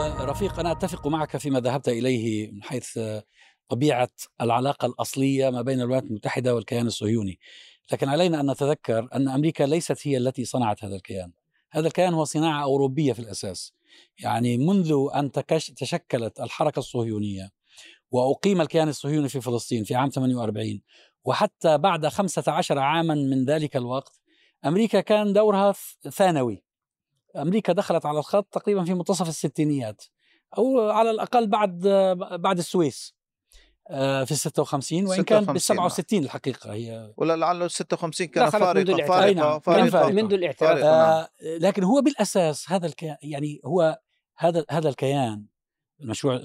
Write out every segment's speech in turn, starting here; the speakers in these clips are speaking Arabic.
رفيق أنا أتفق معك فيما ذهبت إليه من حيث طبيعة العلاقة الأصلية ما بين الولايات المتحدة والكيان الصهيوني. لكن علينا أن نتذكر أن أمريكا ليست هي التي صنعت هذا الكيان. هذا الكيان هو صناعة أوروبية في الأساس. يعني منذ أن تشكلت الحركة الصهيونية وأقيم الكيان الصهيوني في فلسطين في عام 48 وحتى بعد 15 عاما من ذلك الوقت أمريكا كان دورها ثانوي. أمريكا دخلت على الخط تقريبا في منتصف الستينيات أو على الأقل بعد بعد السويس آه، في ال 56 وإن كان بال 67 الحقيقة هي ولا لعله ال 56 كان فارقه منذ فارقه فارقه منذ الاعتراف آه لكن هو بالأساس هذا الكيان يعني هو هذا هذا الكيان المشروع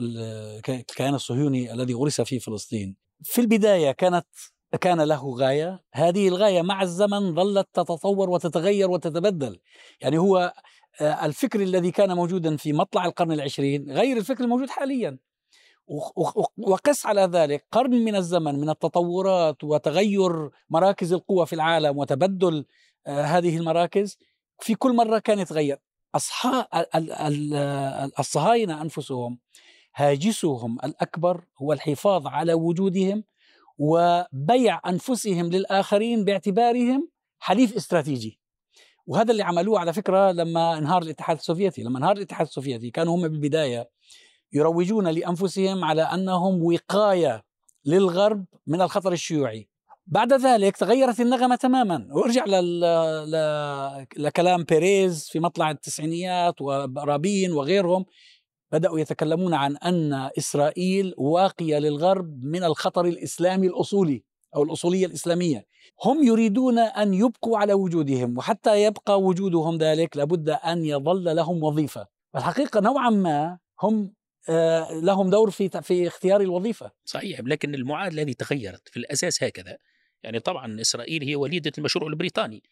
الكيان الصهيوني الذي غرس في فلسطين. في البداية كانت كان له غاية. هذه الغاية مع الزمن ظلت تتطور وتتغير وتتبدل. يعني هو آه، الفكر الذي كان موجودا في مطلع القرن العشرين غير الفكر الموجود حاليا. وقس على ذلك قرن من الزمن من التطورات وتغير مراكز القوى في العالم وتبدل آه، هذه المراكز في كل مرة كان يتغير. أصحاب الصهاينة أنفسهم هاجسهم الأكبر هو الحفاظ على وجودهم وبيع أنفسهم للآخرين باعتبارهم حليف استراتيجي وهذا اللي عملوه على فكرة لما انهار الاتحاد السوفيتي لما انهار الاتحاد السوفيتي كانوا هم بالبداية يروجون لأنفسهم على أنهم وقاية للغرب من الخطر الشيوعي بعد ذلك تغيرت النغمة تماما وارجع. لكلام بيريز في مطلع التسعينيات ورابين وغيرهم بدأوا يتكلمون عن أن إسرائيل واقية للغرب من الخطر الإسلامي الأصولي أو الأصولية الإسلامية. هم يريدون أن يبقوا على وجودهم وحتى يبقى وجودهم ذلك لابد أن يظل لهم وظيفة. الحقيقة نوعا ما هم آه، لهم دور في في اختيار الوظيفة. صحيح لكن المعادلة هذه تغيرت في الأساس هكذا. يعني طبعا إسرائيل هي وليدة المشروع البريطاني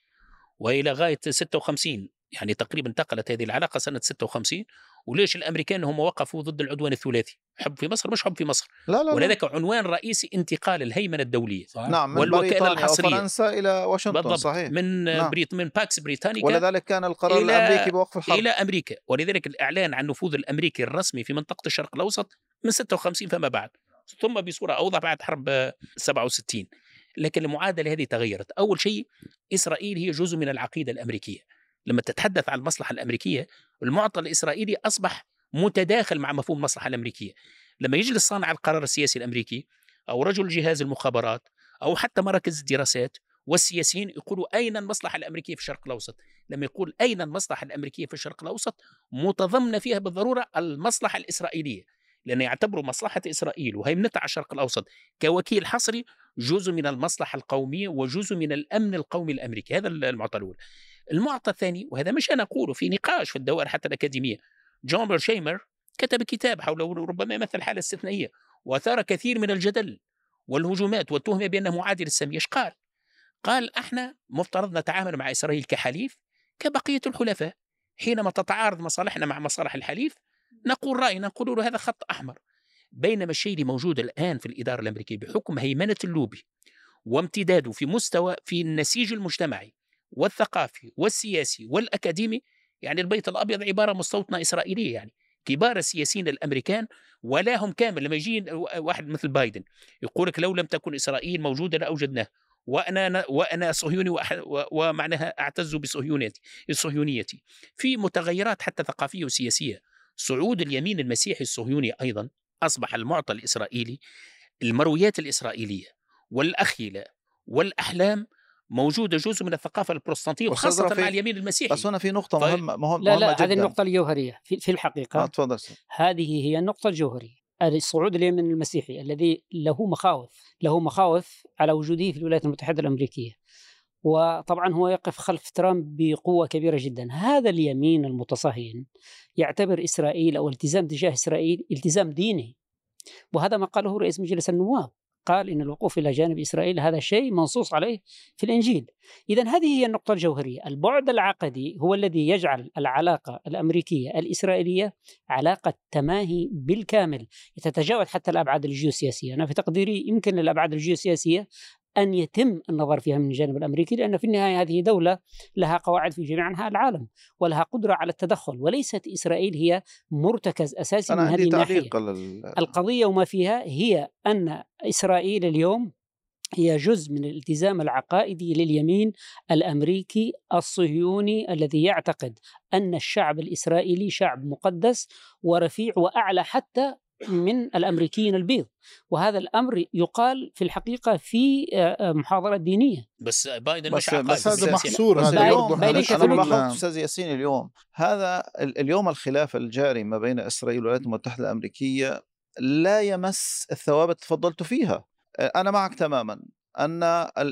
وإلى غاية 56 يعني تقريبا انتقلت هذه العلاقة سنة 56 وليش الأمريكان هم وقفوا ضد العدوان الثلاثي؟ حب في مصر؟ مش حب في مصر. لا لا ولذلك عنوان رئيسي انتقال الهيمنة الدولية صحيح. نعم من والوكالة الحصرية. فرنسا إلى واشنطن بالضبط. صحيح. من نعم. بريط من باكس بريطانيكا ولذلك كان القرار إلى الأمريكي بوقف الحرب. إلى أمريكا. ولذلك الإعلان عن النفوذ الأمريكي الرسمي في منطقة الشرق الأوسط من 56 فما بعد. ثم بصورة أوضح بعد حرب 67 لكن المعادلة هذه تغيرت. أول شيء إسرائيل هي جزء من العقيدة الأمريكية. لما تتحدث عن المصلحة الأمريكية المعطى الإسرائيلي أصبح متداخل مع مفهوم المصلحة الأمريكية لما يجلس صانع القرار السياسي الأمريكي أو رجل جهاز المخابرات أو حتى مراكز الدراسات والسياسيين يقولوا أين المصلحة الأمريكية في الشرق الأوسط؟ لما يقول أين المصلحة الأمريكية في الشرق الأوسط؟ متضمنة فيها بالضرورة المصلحة الإسرائيلية، لأن يعتبروا مصلحة إسرائيل وهيمنتها على الشرق الأوسط كوكيل حصري جزء من المصلحة القومية وجزء من الأمن القومي الأمريكي، هذا المعطى الأول. المعطى الثاني وهذا مش أنا أقوله في نقاش في الدوائر حتى الأكاديمية، جون برشيمر كتب كتاب حول ربما يمثل حالة استثنائية وأثار كثير من الجدل والهجومات والتهمة بأنه معادي للسامية إيش قال؟ قال أحنا مفترض نتعامل مع إسرائيل كحليف كبقية الحلفاء. حينما تتعارض مصالحنا مع مصالح الحليف نقول رأينا نقول له هذا خط أحمر. بينما الشيء اللي موجود الآن في الإدارة الأمريكية بحكم هيمنة اللوبي وامتداده في مستوى في النسيج المجتمعي والثقافي والسياسي والأكاديمي يعني البيت الأبيض عبارة مستوطنة إسرائيلية يعني كبار السياسيين الأمريكان ولا هم كامل. لما يجي واحد مثل بايدن يقول لك لو لم تكن إسرائيل موجودة لأوجدناه وأنا وأنا صهيوني ومعناها أعتز بصهيونيتي الصهيونيتي في متغيرات حتى ثقافية وسياسية. صعود اليمين المسيحي الصهيوني أيضا أصبح المعطى الإسرائيلي المرويات الإسرائيلية والأخيلة والأحلام موجوده جزء من الثقافة البروتستانتية وخاصة مع اليمين المسيحي. بس هنا في نقطة ف... مهمه مهمه لا لا هذه النقطة الجوهريه في, في الحقيقة آه تفضل هذه هي النقطة الجوهرية. الصعود اليمين المسيحي الذي له مخاوف له مخاوف على وجوده في الولايات المتحدة الأمريكية. وطبعا هو يقف خلف ترامب بقوة كبيرة جدا. هذا اليمين المتصهين يعتبر إسرائيل أو التزام تجاه إسرائيل التزام ديني. وهذا ما قاله رئيس مجلس النواب. قال إن الوقوف إلى جانب إسرائيل هذا شيء منصوص عليه في الإنجيل. إذا هذه هي النقطة الجوهرية. البعد العقدي هو الذي يجعل العلاقة الأمريكية الإسرائيلية علاقة تماهي بالكامل. تتجاوز حتى الأبعاد الجيوسياسية. أنا في تقديري يمكن الأبعاد الجيوسياسية أن يتم النظر فيها من الجانب الأمريكي لأن في النهاية هذه دولة لها قواعد في جميع انحاء العالم ولها قدرة على التدخل وليست إسرائيل هي مرتكز أساسي من هذه الناحية. القضية وما فيها هي أن إسرائيل اليوم هي جزء من الالتزام العقائدي لليمين الأمريكي الصهيوني الذي يعتقد أن الشعب الإسرائيلي شعب مقدس ورفيع وأعلى حتى من الأمريكيين البيض. وهذا الأمر يقال في الحقيقة في محاضرة دينية. بس بايدن بس, مش بس هذا محصور هذا اليوم أنا أستاذ ياسين اليوم. هذا اليوم الخلاف الجاري ما بين إسرائيل والولايات المتحدة الأمريكية لا يمس الثوابت تفضلت فيها. أنا معك تماما أن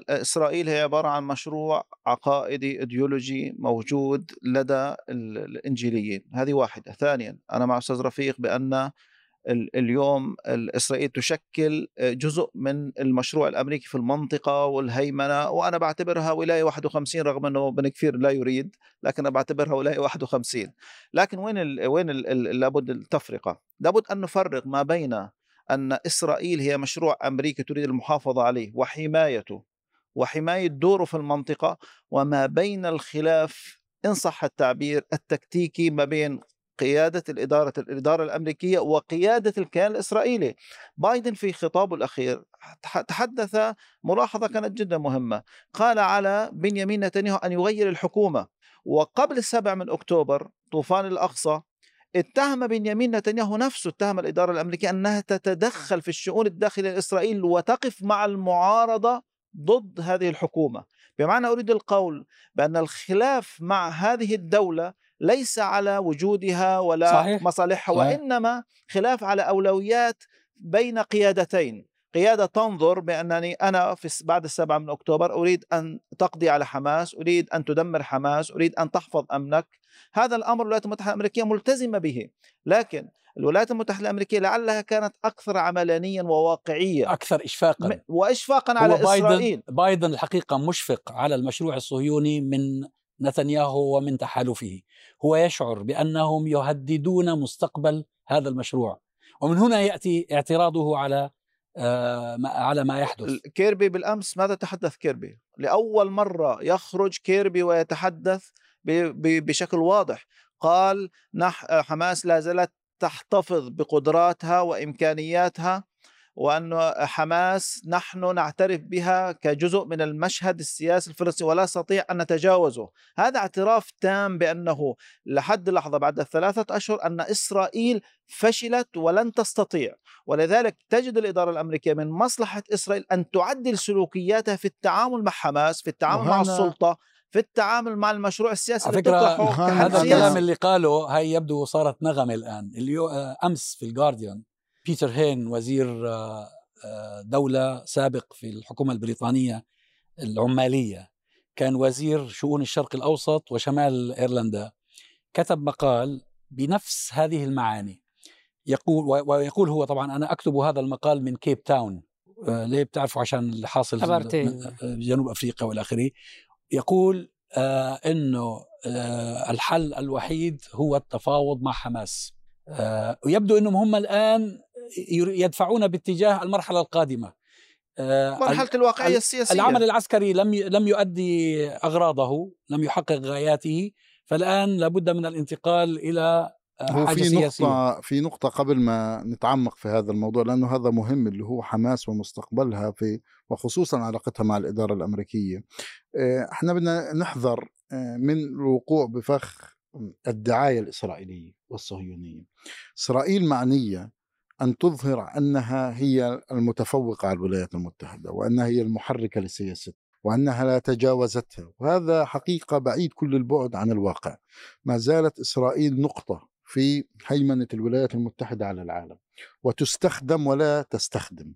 إسرائيل هي عبارة عن مشروع عقائدي إيديولوجي موجود لدى الإنجيليين. هذه واحدة. ثانيا أنا مع أستاذ رفيق بأن اليوم اسرائيل تشكل جزء من المشروع الأمريكي في المنطقة والهيمنة وأنا بعتبرها ولاية 51 رغم إنه بن كثير لا يريد لكن أنا بعتبرها ولاية 51 لكن وين ال وين ال لابد التفرقة؟ لابد أن نفرق ما بين أن إسرائيل هي مشروع أمريكي تريد المحافظة عليه وحمايته وحماية دوره في المنطقة وما بين الخلاف إن صح التعبير التكتيكي ما بين قيادة الإدارة الإدارة الأمريكية وقيادة الكيان الإسرائيلي. بايدن في خطابه الأخير تحدث ملاحظة كانت جدا مهمة. قال على بنيامين نتنياهو أن يغير الحكومة وقبل السابع من أكتوبر طوفان الأقصى اتهم بنيامين نتنياهو نفسه اتهم الإدارة الأمريكية أنها تتدخل في الشؤون الداخلية لإسرائيل وتقف مع المعارضة ضد هذه الحكومة. بمعنى أريد القول بأن الخلاف مع هذه الدولة ليس على وجودها ولا صحيح. مصالحها صحيح. وإنما خلاف على أولويات بين قيادتين. قيادة تنظر بأنني أنا في بعد السابع من أكتوبر أريد أن تقضي على حماس أريد أن تدمر حماس أريد أن تحفظ أمنك. هذا الأمر الولايات المتحدة الأمريكية ملتزمة به. لكن الولايات المتحدة الأمريكية لعلها كانت أكثر عملانيا وواقعية. أكثر إشفاقا. وإشفاقا على بايدن إسرائيل. بايدن الحقيقة مشفق على المشروع الصهيوني من نتنياهو ومن تحالفه. هو يشعر بأنهم يهددون مستقبل هذا المشروع. ومن هنا يأتي اعتراضه على آه على ما يحدث. كيربي بالأمس ماذا تحدث كيربي؟ لأول مرة يخرج كيربي ويتحدث بشكل واضح. قال نح حماس لا زالت تحتفظ بقدراتها وإمكانياتها وأن حماس نحن نعترف بها كجزء من المشهد السياسي الفلسطيني ولا نستطيع أن نتجاوزه. هذا اعتراف تام بأنه لحد اللحظة بعد الثلاثة أشهر أن إسرائيل فشلت ولن تستطيع. ولذلك تجد الإدارة الأمريكية من مصلحة إسرائيل أن تعدل سلوكياتها في التعامل مع حماس في التعامل مع السلطة في التعامل مع المشروع السياسي على فكرة هذا الكلام اللي قاله هاي يبدو صارت نغمة الآن اليو أمس في الجارديان بيتر هين وزير آه، آه، دولة سابق في الحكومة البريطانية العمالية. كان وزير شؤون الشرق الأوسط وشمال إيرلندا. كتب مقال بنفس هذه المعاني. يقول ويقول هو طبعا أنا أكتب هذا المقال من كيب تاون آه، ليه بتعرفوا؟ عشان اللي حاصل في جنوب أفريقيا والى اخره يقول آه إنه آه الحل الوحيد هو التفاوض مع حماس. آه ويبدو إنهم هم الآن يدفعون باتجاه المرحلة القادمة. آه مرحلة الواقعية السياسية. العمل العسكري لم لم يؤدي أغراضه لم يحقق غاياته. فالآن لابد من الانتقال إلى هو في سياسية. نقطة في نقطة قبل ما نتعمق في هذا الموضوع لأنه هذا مهم اللي هو حماس ومستقبلها في وخصوصا علاقتها مع الإدارة الأمريكية. آه، إحنا بدنا نحذر آه، من الوقوع بفخ الدعاية الإسرائيلية والصهيونية. إسرائيل معنية أن تظهر أنها هي المتفوقة على الولايات المتحدة وأنها هي المحركة لسياستها وأنها لا تجاوزتها. وهذا حقيقة بعيد كل البعد عن الواقع. ما زالت إسرائيل نقطة في هيمنة الولايات المتحدة على العالم وتستخدم ولا تستخدم.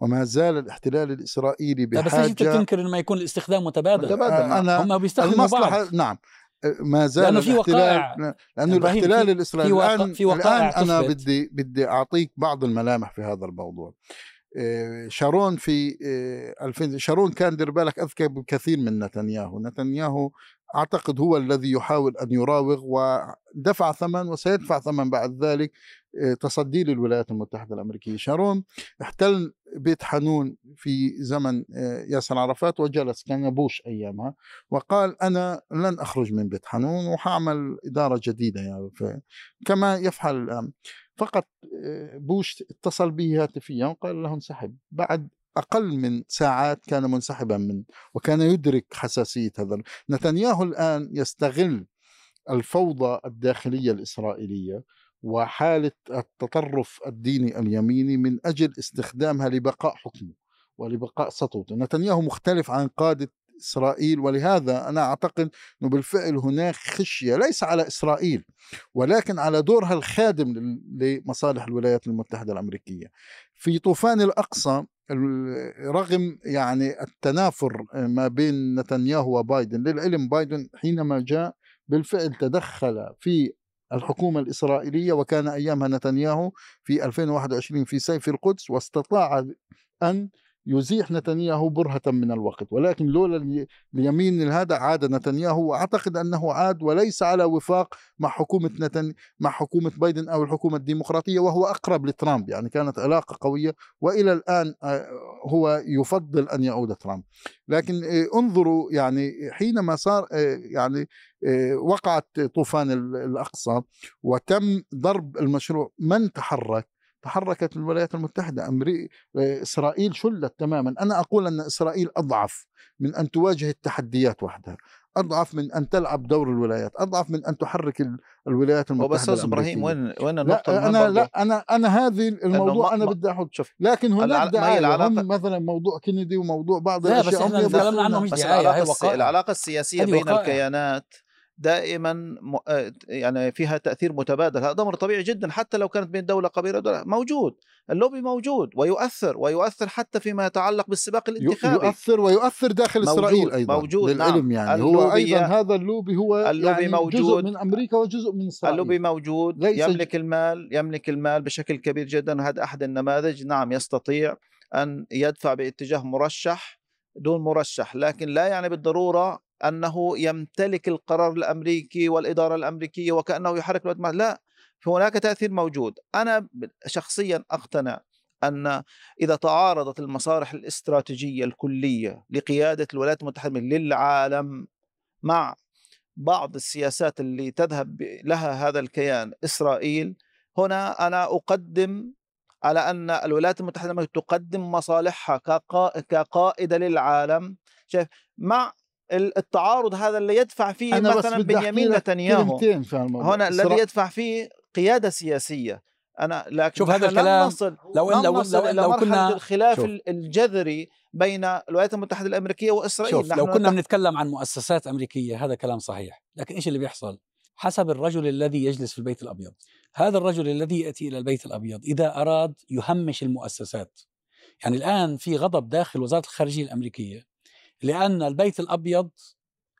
وما زال الاحتلال الإسرائيلي بحاجة بس تنكر أن ما يكون الاستخدام متبادل, متبادل أنا هم بيستخدموا بعض. نعم. ما زال لأنه في وقائع. لأنه الاحتلال الإسرائيلي في وقائع الآن, في وقائع الآن أنا بدي بدي أعطيك بعض الملامح في هذا الموضوع. آه، شارون في 2000 آه، شارون كان دير بالك أذكى بكثير من نتنياهو. نتنياهو أعتقد هو الذي يحاول أن يراوغ ودفع ثمن وسيدفع ثمن بعد ذلك تصدي للولايات المتحدة الأمريكية. شارون احتل بيت حنون في زمن آه، ياسر عرفات وجلس كان بوش أيامها وقال أنا لن أخرج من بيت حنون وحأعمل إدارة جديدة يعني كما يفعل الآن. فقط آه، بوش اتصل به هاتفيا وقال له انسحب. بعد أقل من ساعات كان منسحبا من وكان يدرك حساسية هذا نتنياهو الآن يستغل الفوضى الداخلية الإسرائيلية وحالة التطرف الديني اليميني من أجل استخدامها لبقاء حكمه ولبقاء سطوته. نتنياهو مختلف عن قادة إسرائيل ولهذا أنا أعتقد أنه بالفعل هناك خشية ليس على إسرائيل ولكن على دورها الخادم لمصالح الولايات المتحدة الأمريكية. في طوفان الأقصى رغم يعني التنافر ما بين نتنياهو وبايدن للعلم بايدن حينما جاء بالفعل تدخل في الحكومة الإسرائيلية وكان أيامها نتنياهو في 2021 في سيف القدس واستطاع أن يزيح نتنياهو برهة من الوقت ولكن لولا اليمين هذا عاد نتنياهو وأعتقد أنه عاد وليس على وفاق مع حكومة نتن مع حكومة بايدن أو الحكومة الديمقراطية وهو أقرب لترامب يعني كانت علاقة قوية وإلى الآن آه، هو يفضل أن يعود ترامب. لكن آه، انظروا يعني حينما صار آه، يعني وقعت طوفان الأقصى وتم ضرب المشروع من تحرك؟ تحركت الولايات المتحدة أمري... إسرائيل شلت تماما. أنا أقول أن إسرائيل أضعف من أن تواجه التحديات وحدها. أضعف من أن تلعب دور الولايات. أضعف من أن تحرك الولايات المتحدة بس إبراهيم وين وين النقطة لا أنا لا أنا أنا هذه الموضوع أنا بدي أحط شوف لكن هناك دعاية هم مثلا موضوع كينيدي وموضوع بعض الأشياء بس إحنا تكلمنا عنهم مش دعاية العلاقة السياسية بين الكيانات. دائما آه، يعني فيها تأثير متبادل هذا أمر طبيعي جدا حتى لو كانت بين دولة قبيلة دولة موجود اللوبي موجود ويؤثر ويؤثر حتى فيما يتعلق بالسباق الانتخابي. يؤثر ويؤثر داخل موجود إسرائيل أيضا موجود للعلم نعم. يعني. هو أيضا هذا اللوبي هو اللوبي يعني موجود. جزء من أمريكا وجزء من إسرائيل. اللوبي موجود يملك المال يملك المال بشكل كبير جدا هذا أحد النماذج. نعم يستطيع أن يدفع باتجاه مرشح دون مرشح لكن لا يعني بالضرورة أنه يمتلك القرار الأمريكي والإدارة الأمريكية وكأنه يحرك الولايات لا فهناك تأثير موجود. أنا شخصيا أقتنع أن إذا تعارضت المصالح الاستراتيجية الكلية لقيادة الولايات المتحدة للعالم مع بعض السياسات اللي تذهب لها هذا الكيان إسرائيل هنا أنا أقدم على أن الولايات المتحدة تقدم مصالحها كقائدة للعالم. شايف مع التعارض هذا اللي يدفع فيه أنا مثلا بنيامين نتنياهو. هنا الذي يدفع فيه قيادة سياسية. أنا لكن شوف هذا الكلام نصل لو لو لو, لو كنا الخلاف شوف. الجذري بين الولايات المتحدة الأمريكية وإسرائيل. شوف لو كنا بنتكلم عن مؤسسات أمريكية هذا كلام صحيح. لكن إيش اللي بيحصل؟ حسب الرجل الذي يجلس في البيت الأبيض. هذا الرجل الذي يأتي إلى البيت الأبيض إذا أراد يهمش المؤسسات. يعني الآن في غضب داخل وزارة الخارجية الأمريكية لأن البيت الأبيض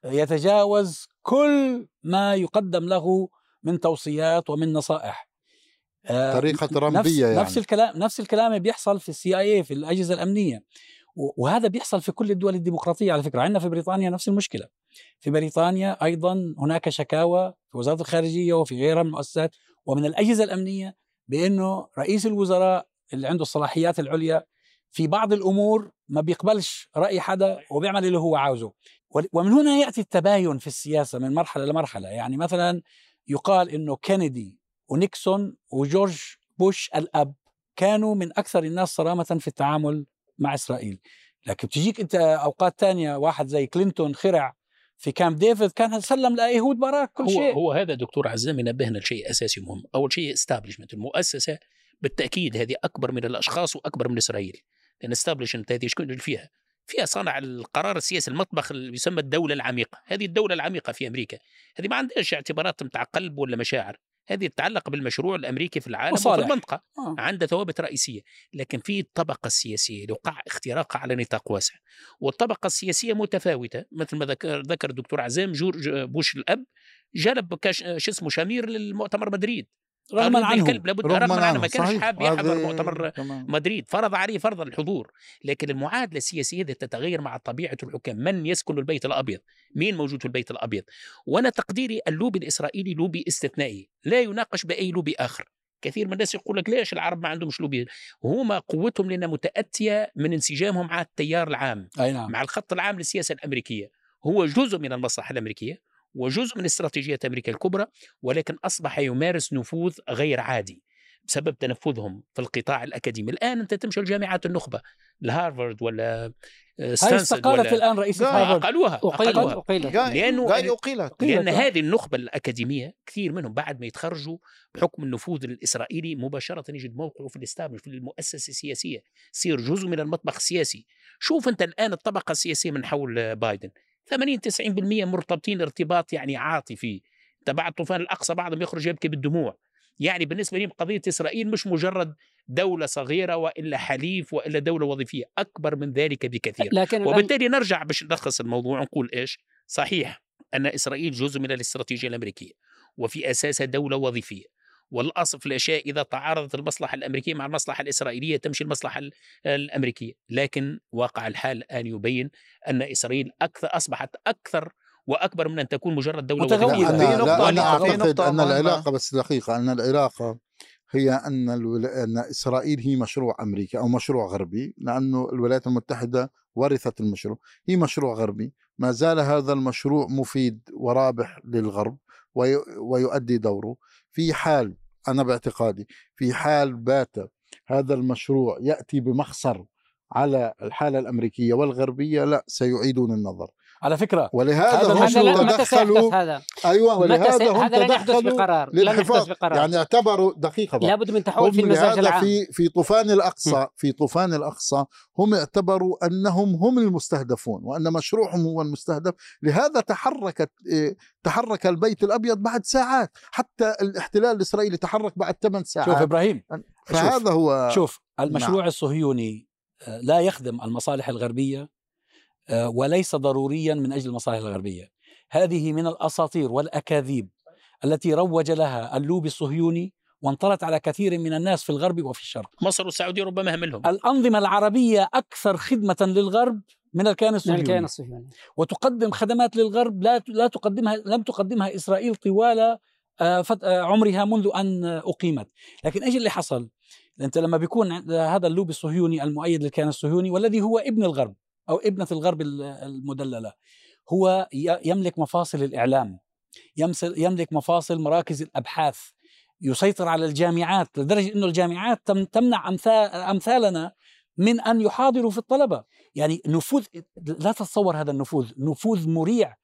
يتجاوز كل ما يقدم له من توصيات ومن نصائح. آه، طريقة ترامبية نفس يعني. نفس الكلام نفس الكلام بيحصل في السي آي في الأجهزة الأمنية. وهذا بيحصل في كل الدول الديمقراطية على فكرة. عندنا في بريطانيا نفس المشكلة. في بريطانيا أيضا هناك شكاوى في وزارة الخارجية وفي غيرها من المؤسسات ومن الأجهزة الأمنية بأنه رئيس الوزراء اللي عنده الصلاحيات العليا في بعض الأمور ما بيقبلش رأي حدا وبيعمل اللي هو عاوزه. ومن هنا يأتي التباين في السياسة من مرحلة لمرحلة. يعني مثلا يقال إنه كينيدي ونيكسون وجورج بوش الأب كانوا من أكثر الناس صرامة في التعامل مع إسرائيل. لكن بتجيك أنت أوقات تانية واحد زي كلينتون خرج في كامب ديفيد كان سلم إيهود باراك كل هو شيء. هو هذا دكتور عزام ينبهنا لشيء أساسي مهم. أول شيء establishment المؤسسة بالتأكيد هذه أكبر من الأشخاص وأكبر من إسرائيل. لأن establishment هذه شكون اللي فيها؟ فيها صانع القرار السياسي المطبخ اللي يسمى الدولة العميقة. هذه الدولة العميقة في أمريكا. هذه ما عندهاش اعتبارات متاع قلب ولا مشاعر. هذه تتعلق بالمشروع الأمريكي في العالم وفي المنطقة. آه. عندها ثوابت رئيسية. لكن في الطبقة السياسية وقع اختراقها على نطاق واسع. والطبقة السياسية متفاوتة. مثل ما ذكر ذكر الدكتور عزام جورج بوش الأب جلب شو اسمه شامير للمؤتمر مدريد. رغما عنه الكلب لابد رغما عنه ما كانش حاب يحضر مؤتمر مدريد. فرض عليه فرض الحضور. لكن المعادلة السياسية تتغير مع طبيعة الحكام من يسكن البيت الأبيض؟ مين موجود في البيت الأبيض؟ وأنا تقديري اللوبي الإسرائيلي لوبي استثنائي. لا يقاس بأي لوبي آخر. كثير من الناس يقول لك ليش العرب ما عندهم لوبي؟ هما قوتهم لأنها متأتية من انسجامهم مع التيار العام. أي نعم. مع الخط العام للسياسة الأمريكية. هو جزء من المصلحة الأمريكية. وجزء من استراتيجية أمريكا الكبرى ولكن أصبح يمارس نفوذ غير عادي بسبب تنفذهم في القطاع الأكاديمي. الآن أنت تمشي لجامعات النخبة الهارفارد ولا هاي استقالت الآن رئيس هارفارد. أقلوها أقيلت أقيلت. لأنه أقيلت. لأن هذه النخبة الأكاديمية كثير منهم بعد ما يتخرجوا بحكم النفوذ الإسرائيلي مباشرة يجد موقعه في الإستابل في المؤسسة السياسية يصير جزء من المطبخ السياسي. شوف أنت الآن الطبقة السياسية من حول بايدن. 80 90% مرتبطين ارتباط يعني عاطفي. تبع طوفان الأقصى بعضهم يخرج يبكي بالدموع. يعني بالنسبة لي قضية إسرائيل مش مجرد دولة صغيرة وإلا حليف وإلا دولة وظيفية أكبر من ذلك بكثير. لكن وبالتالي نرجع باش نلخص الموضوع نقول إيش؟ صحيح أن إسرائيل جزء من الاستراتيجية الأمريكية وفي أساسها دولة وظيفية. والاصل في الأشياء إذا تعارضت المصلحة الأمريكية مع المصلحة الإسرائيلية تمشي المصلحة الأمريكية، لكن واقع الحال الآن يبين أن إسرائيل أكثر أصبحت أكثر وأكبر من أن تكون مجرد دولة وظيفيه. أنا, لا أنا أعتقد أن العلاقة بس دقيقة. أن العلاقة هي أن الول... أن إسرائيل هي مشروع أمريكي أو مشروع غربي لأنه الولايات المتحدة ورثت المشروع، هي مشروع غربي، ما زال هذا المشروع مفيد ورابح للغرب وي... ويؤدي دوره، في حال أنا باعتقادي في حال بات هذا المشروع يأتي بمخسر على الحالة الأمريكية والغربية لا سيعيدون النظر. على فكرة ولهذا هم تدخلوا هذا؟ أيوه ولهذا هم هذا لن يحدث بقرار لن يحدث بقرار يعني اعتبروا دقيقة بقى. لابد من تحول في المزاج العام. في في طوفان الاقصى في طوفان الأقصى هم اعتبروا أنهم هم المستهدفون وأن مشروعهم هو المستهدف. لهذا تحركت تحرك البيت الأبيض بعد ساعات. حتى الاحتلال الإسرائيلي تحرك بعد ثمان ساعات. شوف إبراهيم فهذا شوف. هو شوف المشروع نعم. الصهيوني آه، لا يخدم المصالح الغربية وليس ضروريا من أجل المصالح الغربية. هذه من الأساطير والأكاذيب التي روج لها اللوبي الصهيوني وانطلت على كثير من الناس في الغرب وفي الشرق. مصر والسعودية ربما هملهم. الأنظمة العربية أكثر خدمة للغرب من الكيان الصهيوني. من الكيان الصهيوني. وتقدم خدمات للغرب لا لا تقدمها لم تقدمها إسرائيل طوال آه، آه، عمرها منذ أن أقيمت، لكن إيش اللي حصل؟ أنت لما بيكون هذا اللوبي الصهيوني المؤيد للكيان الصهيوني والذي هو ابن الغرب أو ابنة الغرب المدللة. هو يملك مفاصل الإعلام يملك مفاصل مراكز الأبحاث يسيطر على الجامعات لدرجة إنه الجامعات تمنع أمثالنا من أن يحاضروا في الطلبة. يعني نفوذ لا تتصور هذا النفوذ نفوذ مريع.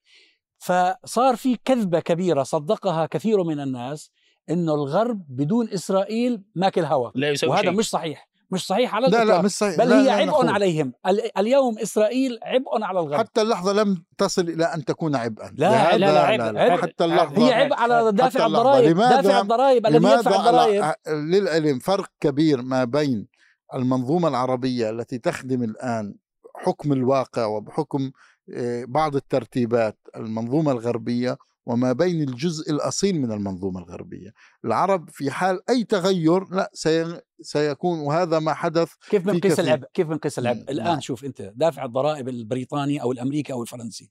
فصار في كذبة كبيرة صدقها كثير من الناس إنه الغرب بدون إسرائيل ماكل هوا. لا يسوي وهذا شيء. مش صحيح. مش صحيح على لا لا مش صحيح. بل لا هي لا عبء لا عليهم. اليوم إسرائيل عبء على الغرب. حتى اللحظة لم تصل إلى أن تكون عبئا. لا لا لا, عبء. لا, لا, حتى اللحظة. هي عبء على دافع الضرائب. دافع الضرائب الذي يدفع الضرائب. للعلم فرق كبير ما بين المنظومة العربية التي تخدم الآن حكم الواقع وبحكم آه، بعض الترتيبات المنظومة الغربية وما بين الجزء الأصيل من المنظومة الغربية. العرب في حال أي تغير لا سي... سيكون وهذا ما حدث كيف بنقيس العبء كيف بنقيس العبء الآن نعم. شوف أنت دافع الضرائب البريطاني أو الأمريكي أو الفرنسي.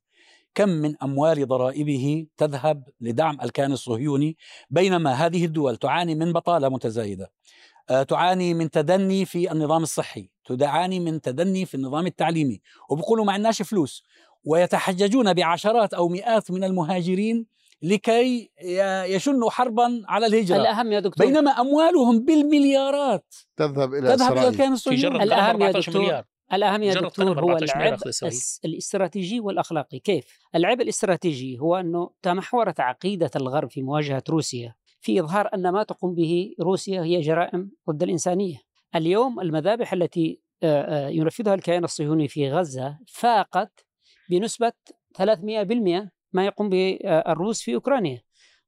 كم من أموال ضرائبه تذهب لدعم الكيان الصهيوني بينما هذه الدول تعاني من بطالة متزايدة. آه، تعاني من تدني في النظام الصحي تعاني من تدني في النظام التعليمي. وبيقولوا ما عندناش فلوس. ويتحججون بعشرات أو مئات من المهاجرين لكي يشنوا حربا على الهجرة. الأهم يا دكتور. بينما أموالهم بالمليارات. تذهب إلى تذهب إلى الكيان الصهيوني. الأهم يا دكتور. مليار. الأهم يا دكتور هو العبء الاستراتيجي والأخلاقي. كيف؟ العبء الاستراتيجي هو أنه تمحورت عقيدة الغرب في مواجهة روسيا في إظهار أن ما تقوم به روسيا هي جرائم ضد الإنسانية. اليوم المذابح التي ينفذها الكيان الصهيوني في غزة فاقت بنسبة 300% ما يقوم به الروس في أوكرانيا.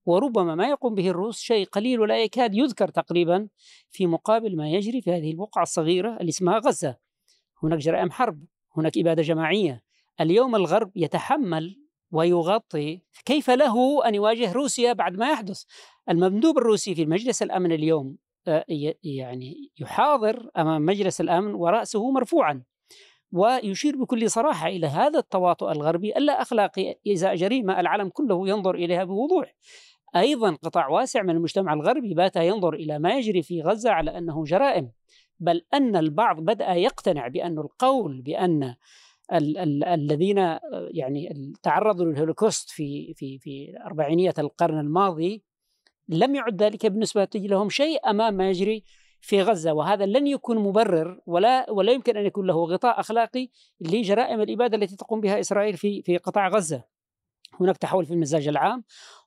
وربما ما يقوم به الروس شيء قليل ولا يكاد يذكر تقريبا في مقابل ما يجري في هذه البقعة الصغيرة اللي اسمها غزة. هناك جرائم حرب هناك إبادة جماعية. اليوم الغرب يتحمل ويغطي كيف له أن يواجه روسيا بعد ما يحدث. المندوب الروسي في مجلس الأمن اليوم يعني يحاضر أمام مجلس الأمن ورأسه مرفوعا. ويشير بكل صراحة إلى هذا التواطؤ الغربي اللا أخلاقي إذا جريمة العالم كله ينظر إليها بوضوح. أيضا قطاع واسع من المجتمع الغربي بات ينظر إلى ما يجري في غزة على أنه جرائم بل أن البعض بدأ يقتنع بأن القول بأن ال- ال- الذين يعني تعرضوا للهولوكوست في في في اربعينيات القرن الماضي لم يعد ذلك بالنسبة لهم شيء أمام ما يجري في غزة وهذا لن يكون مبرر ولا ولا يمكن أن يكون له غطاء أخلاقي لجرائم الإبادة التي تقوم بها إسرائيل في في قطاع غزة. هناك تحول في المزاج العام،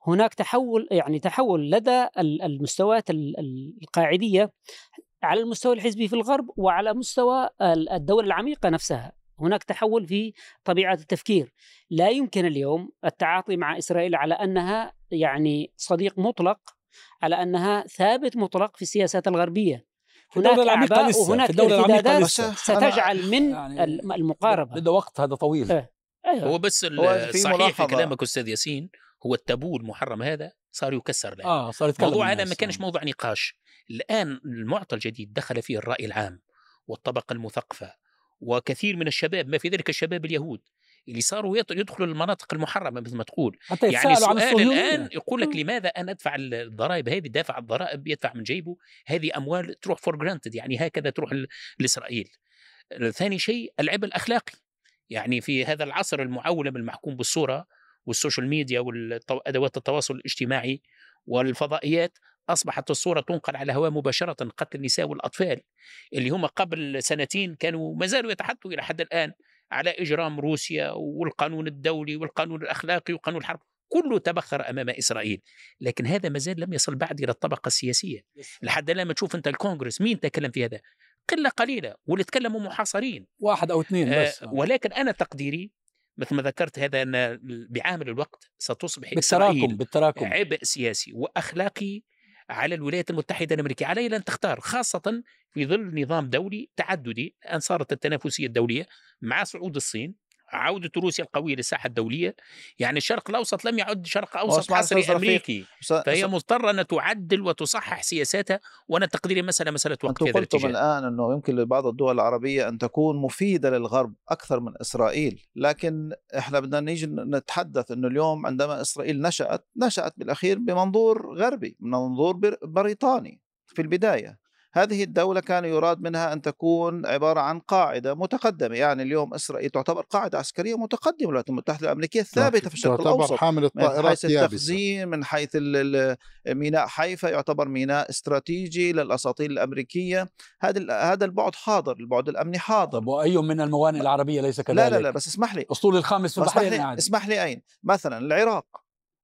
هناك تحول يعني تحول لدى المستويات القاعدية على المستوى الحزبي في الغرب وعلى مستوى الدولة العميقة نفسها هناك تحول في طبيعة التفكير لا يمكن اليوم التعاطي مع إسرائيل على أنها يعني صديق مطلق على أنها ثابت مطلق في السياسات الغربية. هناك أعباء وهناك ارتدادات ستجعل من يعني المقاربة. بده وقت هذا طويل. أه. أيوة. هو بس هو في صحيح في كلامك أستاذ ياسين هو التابو المحرم هذا صار يكسر الآن. آه صار يتكلم الموضوع هذا ما كانش موضوع نقاش. الآن المعطى الجديد دخل فيه الرأي العام والطبقة المثقفة وكثير من الشباب ما في ذلك الشباب اليهود. اللي صاروا يدخلوا المناطق المحرمة مثل ما تقول. حتى يعني السؤال عن الآن يقول لك لماذا أنا أدفع الضرائب هذه دافع الضرائب يدفع من جيبه هذه أموال تروح for granted يعني هكذا تروح لإسرائيل. ثاني شيء العبء الأخلاقي. يعني في هذا العصر المعولم المحكوم بالصورة والسوشيال ميديا وادوات التواصل الاجتماعي والفضائيات أصبحت الصورة تنقل على الهواء مباشرة قتل النساء والأطفال اللي هم قبل سنتين كانوا ما زالوا يتحدثوا إلى حد الآن على إجرام روسيا والقانون الدولي والقانون الأخلاقي وقانون الحرب كله تبخر أمام إسرائيل. لكن هذا ما زال لم يصل بعد إلى الطبقة السياسية. لحد الآن ما تشوف أنت الكونغرس مين تكلم في هذا؟ قلة قليلة واللي تكلموا محاصرين. واحد أو اثنين بس. آه. ولكن أنا تقديري مثل ما ذكرت هذا أن بعامل الوقت ستصبح بالتراكم بالتراكم. عبء سياسي وأخلاقي على الولايات المتحدة الأمريكية عليها أن تختار خاصة في ظل نظام دولي تعددي الآن صارت التنافسية الدولية مع صعود الصين. عودة روسيا القوية للساحة الدولية. يعني الشرق الأوسط لم يعد شرق أوسط حصري أمريكي. فهي مضطرة أن تعدل وتصحح سياساتها وأنا تقديري مسألة مسألة وقت أنتم قلتم الآن أنه يمكن لبعض الدول العربية أن تكون مفيدة للغرب أكثر من إسرائيل. لكن إحنا بدنا نيجي نتحدث أنه اليوم عندما إسرائيل نشأت نشأت بالأخير بمنظور غربي من منظور بريطاني في البداية. هذه الدولة كان يراد منها أن تكون عبارة عن قاعدة متقدمة يعني اليوم إسرائيل تعتبر قاعدة عسكرية متقدمة الولايات المتحدة الأمريكية ثابتة في الشرق الأوسط حامل الطائرات من حيث التخزين من حيث ميناء حيفا يعتبر ميناء استراتيجي للأساطيل الأمريكية. هذا هذا البعد حاضر البعد الأمني حاضر. طب وأي من الموانئ العربية ليس كذلك لا لا لا بس اسمح لي. أسطول الخامس في البحرين اسمح لي, اسمح لي أين؟ مثلا العراق.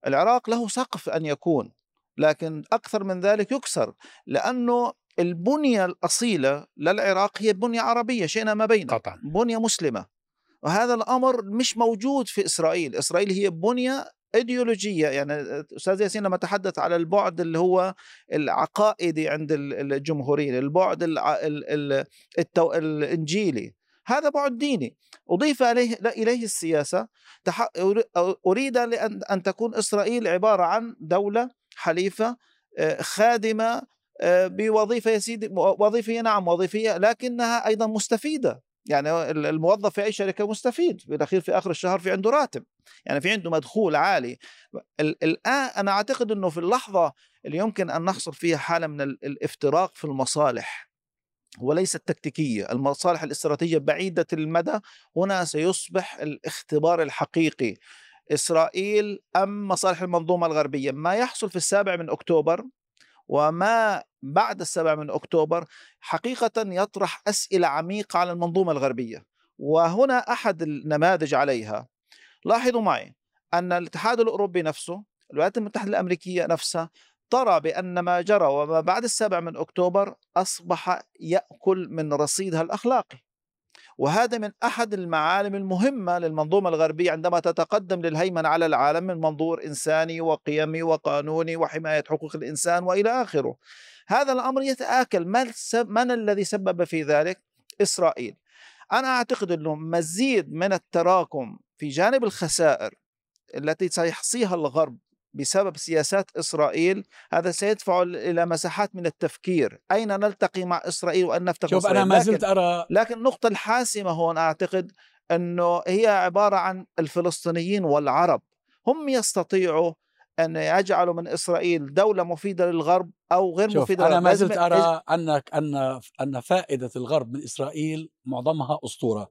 العراق له سقف أن يكون لكن أكثر من ذلك يكسر لأنه البنية الأصيلة للعراق هي بنية عربية شئنا ما بين قطعا. بنية مسلمة. وهذا الأمر مش موجود في إسرائيل. إسرائيل هي بنية إيديولوجية. يعني أستاذ ياسين لما تحدث على البعد اللي هو العقائدي عند الجمهوريين البعد التو... الإنجيلي هذا بعد ديني. أضيف اليه إليه السياسة. تح... أريد أن تكون إسرائيل عبارة عن دولة حليفة آه، خادمة بوظيفة يا سيدي وظيفيه نعم وظيفية لكنها أيضا مستفيدة. يعني الموظف في أي شركة مستفيد بالاخير في آخر الشهر في عنده راتب. يعني في عنده مدخول عالي. الآن أنا أعتقد إنه في اللحظة اللي يمكن أن نحصل فيها حالة من الافتراق في المصالح وليس التكتيكيه المصالح الاستراتيجية بعيدة المدى هنا سيصبح الاختبار الحقيقي. إسرائيل أم مصالح المنظومة الغربية؟ ما يحصل في السابع من أكتوبر وما بعد السابع من أكتوبر حقيقة يطرح أسئلة عميقة على المنظومة الغربية وهنا أحد النماذج عليها. لاحظوا معي أن الاتحاد الأوروبي نفسه الولايات المتحدة الأمريكية نفسها ترى بأن ما جرى وما بعد السابع من أكتوبر أصبح يأكل من رصيدها الأخلاقي. وهذا من أحد المعالم المهمة للمنظومة الغربية عندما تتقدم للهيمنة على العالم من منظور إنساني وقيمي وقانوني وحماية حقوق الإنسان وإلى آخره. هذا الأمر يتآكل من الذي سبب في ذلك؟ إسرائيل. أنا أعتقد إنه مزيد من التراكم في جانب الخسائر التي سيحصيها الغرب بسبب سياسات إسرائيل هذا سيدفع إلى مساحات من التفكير. أين نلتقي مع إسرائيل وأن نفتقد شوف أنا ما زلت أرى لكن النقطة الحاسمة هون أعتقد أنه هي عبارة عن الفلسطينيين والعرب. هم يستطيعوا أن يجعلوا من إسرائيل دولة مفيدة للغرب أو غير شوف مفيدة أنا ما زلت أرى أن أن أن فائدة الغرب من إسرائيل معظمها أسطورة.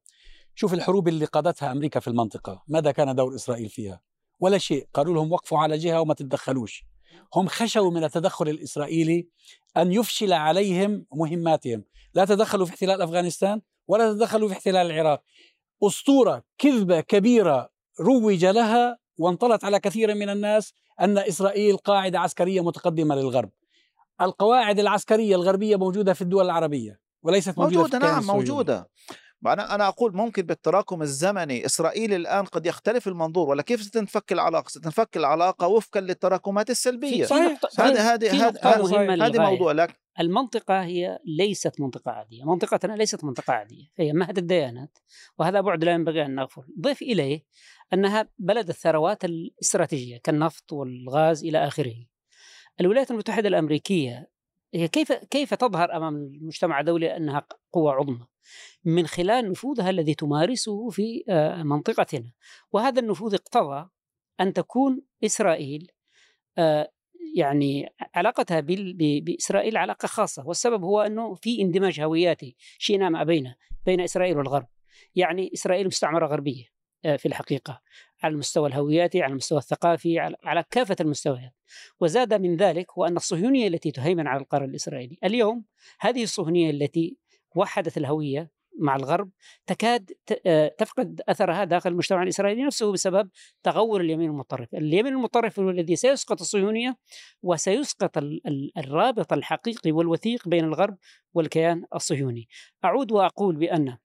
شوف الحروب اللي قادتها أمريكا في المنطقة. ماذا كان دور إسرائيل فيها؟ ولا شيء. قالوا لهم وقفوا على جهة وما تتدخلوش. هم خشوا من التدخل الإسرائيلي أن يفشل عليهم مهماتهم. لا تدخلوا في احتلال أفغانستان ولا تدخلوا في احتلال العراق. أسطورة كذبة كبيرة روج لها وانطلت على كثير من الناس أن إسرائيل قاعدة عسكرية متقدمة للغرب. القواعد العسكرية الغربية موجودة في الدول العربية وليست موجودة, موجودة في نعم موجودة. أنا أنا أقول ممكن بالتراكم الزمني إسرائيل الآن قد يختلف المنظور ولا كيف ستنفك العلاقة؟ ستنفك العلاقة وفقا للتراكمات السلبية؟ صحيح هذا هذا هذا هذا موضوع لك. المنطقة هي ليست منطقة عادية منطقتنا ليست منطقة عادية هي مهد الديانات وهذا بعد لا ينبغي أن نغفل. ضيف إليه أنها بلد الثروات الاستراتيجية كالنفط والغاز إلى آخره. الولايات المتحدة الأمريكية هي كيف كيف تظهر أمام المجتمع الدولي أنها قوة عظمى؟ من خلال نفوذها الذي تمارسه في آه، منطقتنا. وهذا النفوذ اقتضى أن تكون إسرائيل آه، يعني علاقتها بإسرائيل علاقة خاصة. والسبب هو أنه في اندماج هوياتي شئنا ما بين بين إسرائيل والغرب. يعني إسرائيل مستعمرة غربية آه، في الحقيقة على المستوى الهوياتي على المستوى الثقافي على كافة المستويات. وزاد من ذلك هو أن الصهيونية التي تهيمن على القرار الإسرائيلي اليوم هذه الصهيونية التي وحدت الهوية مع الغرب تكاد آه، تفقد أثرها داخل المجتمع الإسرائيلي نفسه بسبب تغور اليمين المتطرف، اليمين المتطرف هو الذي سيسقط الصهيونية وسيسقط الرابط الحقيقي والوثيق بين الغرب والكيان الصهيوني. أعود وأقول بأن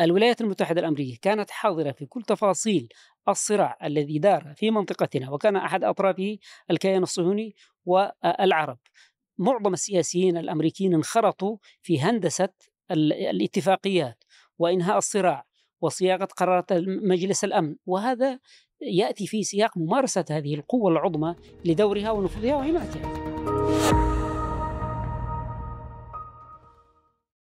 الولايات المتحدة الأمريكية كانت حاضرة في كل تفاصيل الصراع الذي دار في منطقتنا وكان أحد أطرافه الكيان الصهيوني والعرب. معظم السياسيين الأمريكيين انخرطوا في هندسة الاتفاقيات وإنهاء الصراع وصياغة قرارات مجلس الأمن وهذا يأتي في سياق ممارسة هذه القوة العظمى لدورها ونفوذها وحمايتها.